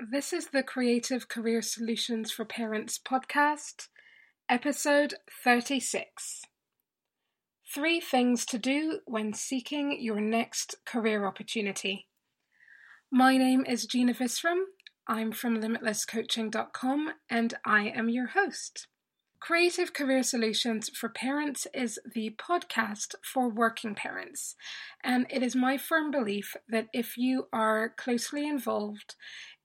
This is the Creative Career Solutions for Parents podcast, episode 36. Three things to do when seeking your next career opportunity. My name is Gina Visram. I'm from limitlesscoaching.com and I am your host. Creative Career Solutions for Parents is the podcast for working parents, and it is my firm belief that if you are closely involved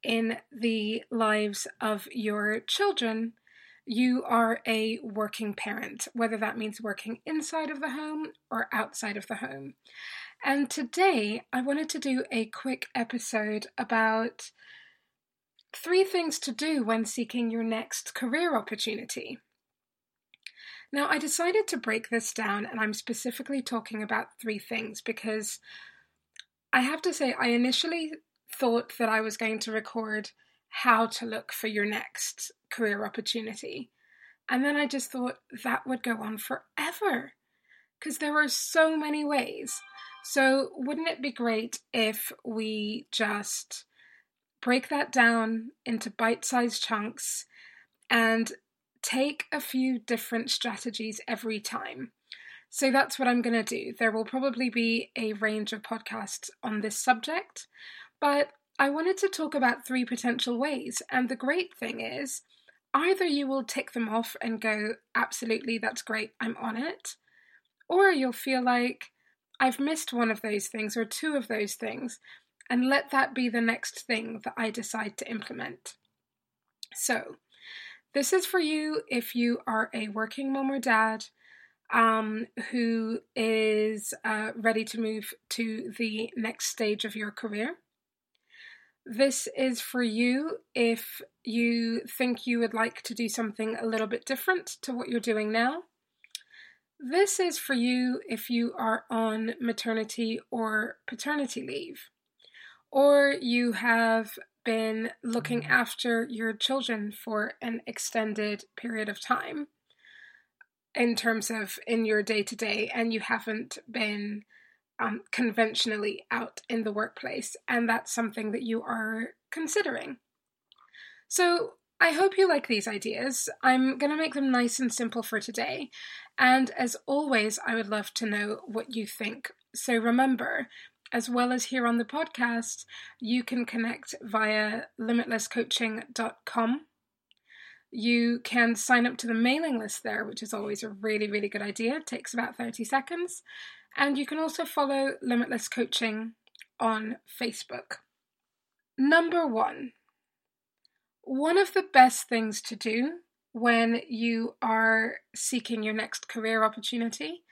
in the lives of your children, you are a working parent, whether that means working inside of the home or outside of the home. And today I wanted to do a quick episode about three things to do when seeking your next career opportunity. Now, I decided to break this down, and I'm specifically talking about three things because I have to say, I initially thought that I was going to record how to look for your next career opportunity. And then I just thought that would go on forever because there are so many ways. So, wouldn't it be great if we just break that down into bite sized chunks and take a few different strategies every time? So that's what I'm going to do. There will probably be a range of podcasts on this subject, but I wanted to talk about three potential ways. And the great thing is, either you will tick them off and go, absolutely, that's great, I'm on it, or you'll feel like, I've missed one of those things or two of those things, and let that be the next thing that I decide to implement. So, this is for you if you are a working mom or dad um, who is uh, ready to move to the next stage of your career. This is for you if you think you would like to do something a little bit different to what you're doing now. This is for you if you are on maternity or paternity leave, or you have been looking after your children for an extended period of time in terms of in your day to day, and you haven't been um, conventionally out in the workplace, and that's something that you are considering. So, I hope you like these ideas. I'm going to make them nice and simple for today. And as always, I would love to know what you think. So remember, as well as here on the podcast, you can connect via limitlesscoaching.com. You can sign up to the mailing list there, which is always a really, really good idea. It takes about 30 seconds. And you can also follow Limitless Coaching on Facebook. Number one, one of the best things to do when you are seeking your next career opportunity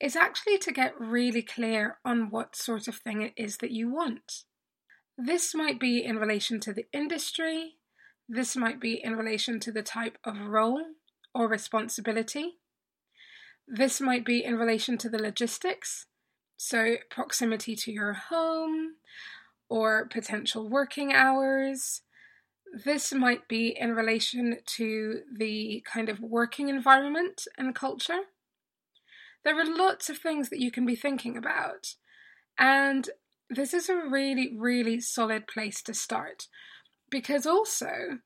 is actually to get really clear on what sort of thing it is that you want. This might be in relation to the industry, this might be in relation to the type of role or responsibility. This might be in relation to the logistics, so proximity to your home or potential working hours. This might be in relation to the kind of working environment and culture. There are lots of things that you can be thinking about, and this is a really, really solid place to start because also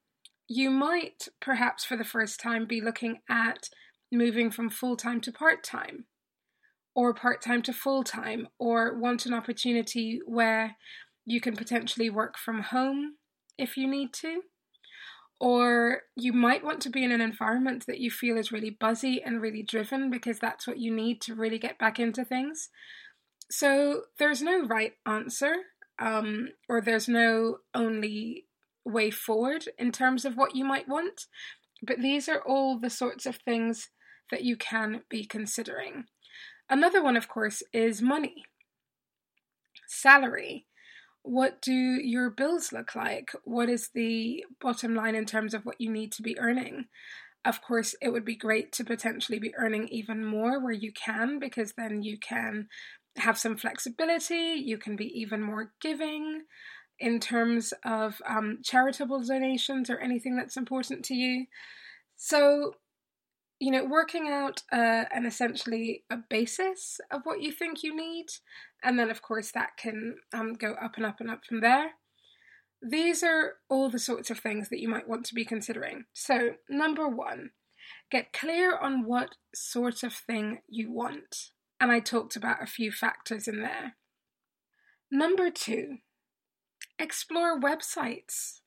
you might perhaps for the first time be looking at moving from full time to part time or part time to full time, or want an opportunity where you can potentially work from home if you need to. Or you might want to be in an environment that you feel is really buzzy and really driven because that's what you need to really get back into things. So there's no right answer, um, or there's no only way forward in terms of what you might want. But these are all the sorts of things that you can be considering. Another one, of course, is money, salary. What do your bills look like? What is the bottom line in terms of what you need to be earning? Of course, it would be great to potentially be earning even more where you can, because then you can have some flexibility, you can be even more giving in terms of um, charitable donations or anything that's important to you. So, you know, working out uh, an essentially a basis of what you think you need, and then of course that can um, go up and up and up from there. these are all the sorts of things that you might want to be considering. So, number one, get clear on what sort of thing you want. And I talked about a few factors in there. Number two, explore websites.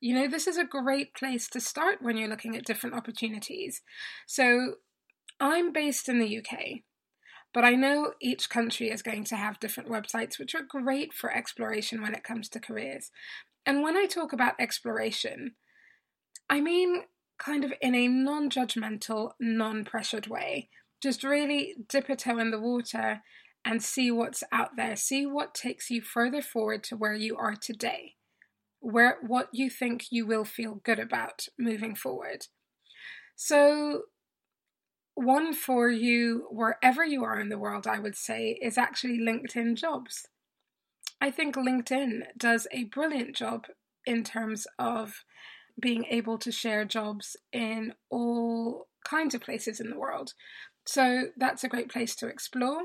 You know, this is a great place to start when you're looking at different opportunities. So, I'm based in the UK, but I know each country is going to have different websites which are great for exploration when it comes to careers. And when I talk about exploration, I mean kind of in a non judgmental, non pressured way. Just really dip a toe in the water and see what's out there. See what takes you further forward to where you are today where what you think you will feel good about moving forward. So one for you wherever you are in the world, I would say, is actually LinkedIn jobs. I think LinkedIn does a brilliant job in terms of being able to share jobs in all kinds of places in the world. So that's a great place to explore.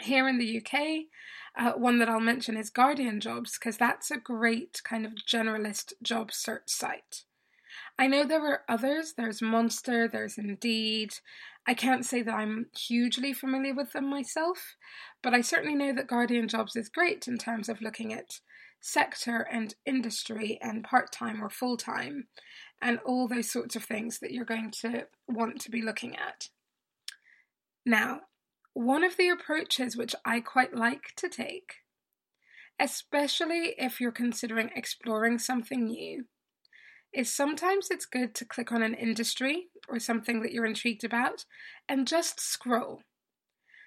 Here in the UK, uh, one that I'll mention is Guardian Jobs, because that's a great kind of generalist job search site. I know there are others, there's Monster, there's Indeed. I can't say that I'm hugely familiar with them myself, but I certainly know that Guardian Jobs is great in terms of looking at sector and industry and part time or full time and all those sorts of things that you're going to want to be looking at. Now, one of the approaches which I quite like to take, especially if you're considering exploring something new, is sometimes it's good to click on an industry or something that you're intrigued about and just scroll.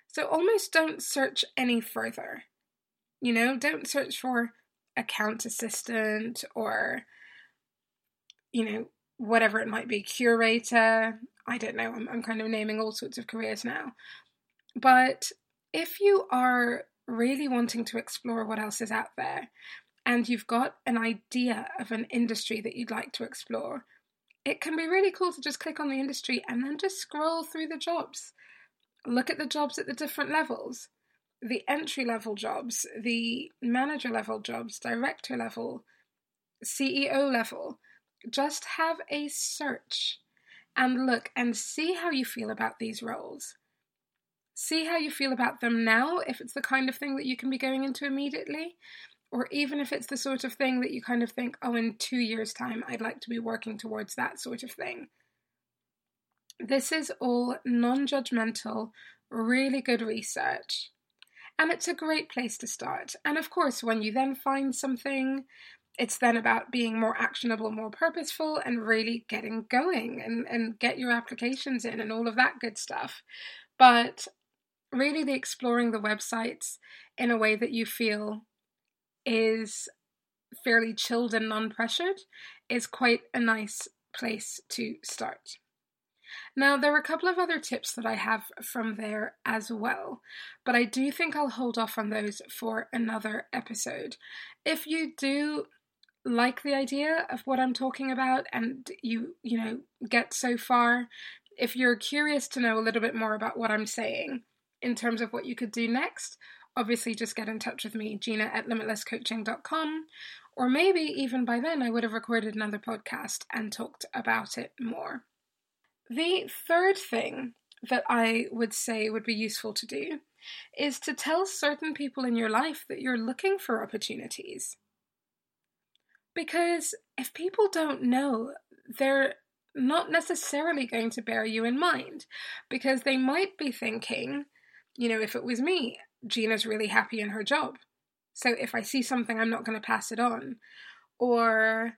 So almost don't search any further. You know, don't search for account assistant or, you know, whatever it might be, curator. I don't know, I'm, I'm kind of naming all sorts of careers now. But if you are really wanting to explore what else is out there and you've got an idea of an industry that you'd like to explore, it can be really cool to just click on the industry and then just scroll through the jobs. Look at the jobs at the different levels the entry level jobs, the manager level jobs, director level, CEO level. Just have a search and look and see how you feel about these roles see how you feel about them now, if it's the kind of thing that you can be going into immediately, or even if it's the sort of thing that you kind of think, oh, in two years' time, I'd like to be working towards that sort of thing. This is all non judgmental, really good research. And it's a great place to start. And of course, when you then find something, it's then about being more actionable, more purposeful, and really getting going and, and get your applications in and all of that good stuff. But really the exploring the websites in a way that you feel is fairly chilled and non pressured is quite a nice place to start. Now, there are a couple of other tips that I have from there as well, but I do think I'll hold off on those for another episode. If you do like the idea of what I'm talking about and you, you know, get so far, if you're curious to know a little bit more about what I'm saying, in terms of what you could do next, obviously just get in touch with me, Gina at limitlesscoaching.com. Or maybe even by then I would have recorded another podcast and talked about it more. The third thing that I would say would be useful to do is to tell certain people in your life that you're looking for opportunities. Because if people don't know, they're not necessarily going to bear you in mind because they might be thinking, you know, if it was me, Gina's really happy in her job. So if I see something, I'm not going to pass it on. Or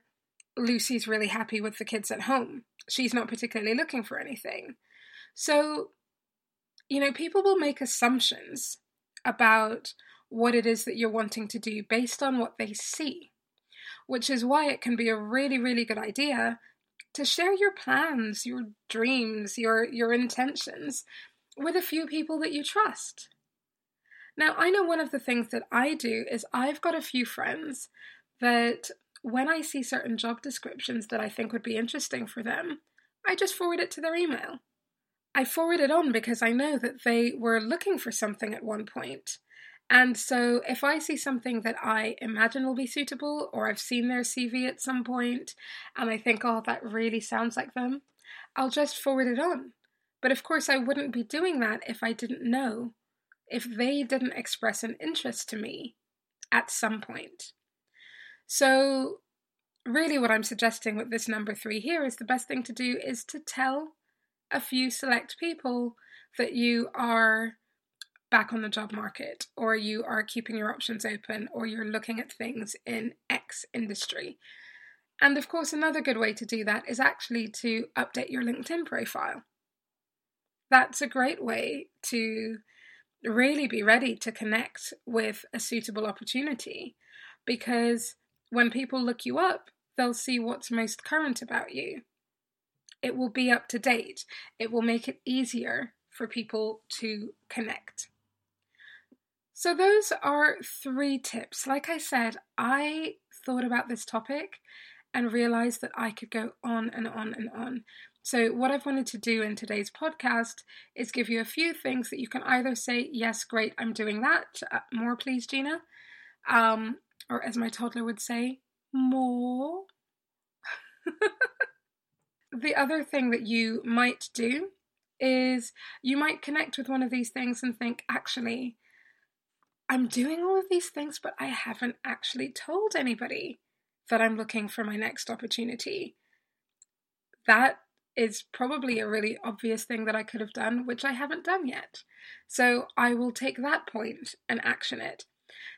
Lucy's really happy with the kids at home. She's not particularly looking for anything. So, you know, people will make assumptions about what it is that you're wanting to do based on what they see, which is why it can be a really, really good idea to share your plans, your dreams, your your intentions with a few people that you trust. Now, I know one of the things that I do is I've got a few friends that when I see certain job descriptions that I think would be interesting for them, I just forward it to their email. I forward it on because I know that they were looking for something at one point And so, if I see something that I imagine will be suitable, or I've seen their CV at some point, and I think, oh, that really sounds like them, I'll just forward it on. But of course, I wouldn't be doing that if I didn't know, if they didn't express an interest to me at some point. So, really, what I'm suggesting with this number three here is the best thing to do is to tell a few select people that you are back on the job market, or you are keeping your options open, or you're looking at things in X industry. And of course, another good way to do that is actually to update your LinkedIn profile. That's a great way to really be ready to connect with a suitable opportunity because when people look you up, they'll see what's most current about you. It will be up to date. It will make it easier for people to connect. So, those are three tips. Like I said, I thought about this topic and realized that I could go on and on and on. So, what I've wanted to do in today's podcast is give you a few things that you can either say, Yes, great, I'm doing that. Uh, more, please, Gina. Um, or as my toddler would say, More. the other thing that you might do is you might connect with one of these things and think, Actually, I'm doing all of these things, but I haven't actually told anybody that I'm looking for my next opportunity. That is probably a really obvious thing that I could have done, which I haven't done yet. So I will take that point and action it.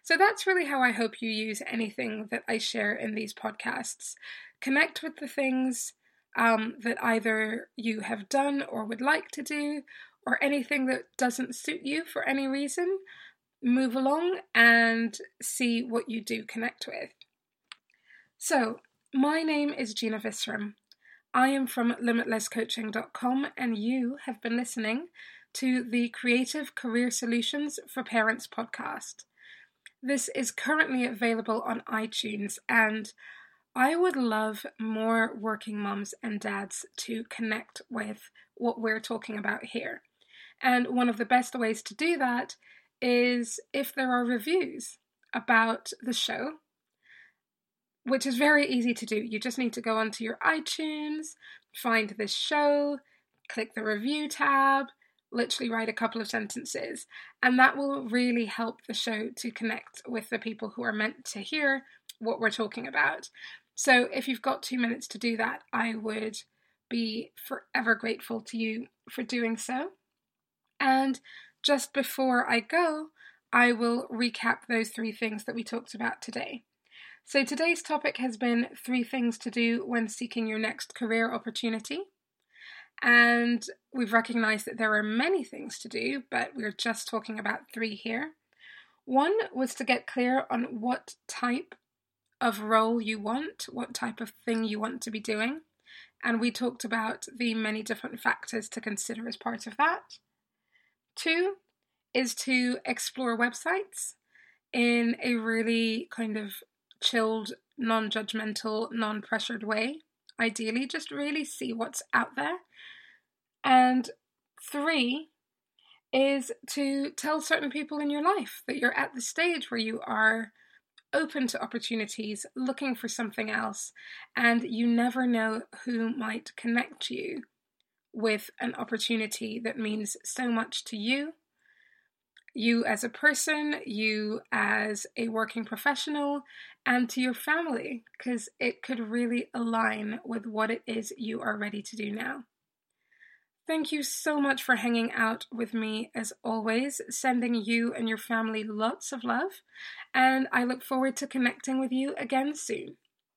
So that's really how I hope you use anything that I share in these podcasts. Connect with the things um, that either you have done or would like to do, or anything that doesn't suit you for any reason, move along and see what you do connect with. So, my name is Gina Visram. I am from limitlesscoaching.com, and you have been listening to the Creative Career Solutions for Parents podcast. This is currently available on iTunes, and I would love more working mums and dads to connect with what we're talking about here. And one of the best ways to do that is if there are reviews about the show, which is very easy to do. You just need to go onto your iTunes, find this show, click the review tab, literally write a couple of sentences, and that will really help the show to connect with the people who are meant to hear what we're talking about. So if you've got two minutes to do that, I would be forever grateful to you for doing so. And just before I go, I will recap those three things that we talked about today. So, today's topic has been three things to do when seeking your next career opportunity. And we've recognized that there are many things to do, but we're just talking about three here. One was to get clear on what type of role you want, what type of thing you want to be doing. And we talked about the many different factors to consider as part of that. Two is to explore websites in a really kind of chilled, non judgmental, non pressured way. Ideally, just really see what's out there. And three is to tell certain people in your life that you're at the stage where you are open to opportunities, looking for something else, and you never know who might connect you with an opportunity that means so much to you, you as a person, you as a working professional, and to your family, because it could really align with what it is you are ready to do now. Thank you so much for hanging out with me as always, sending you and your family lots of love, and I look forward to connecting with you again soon.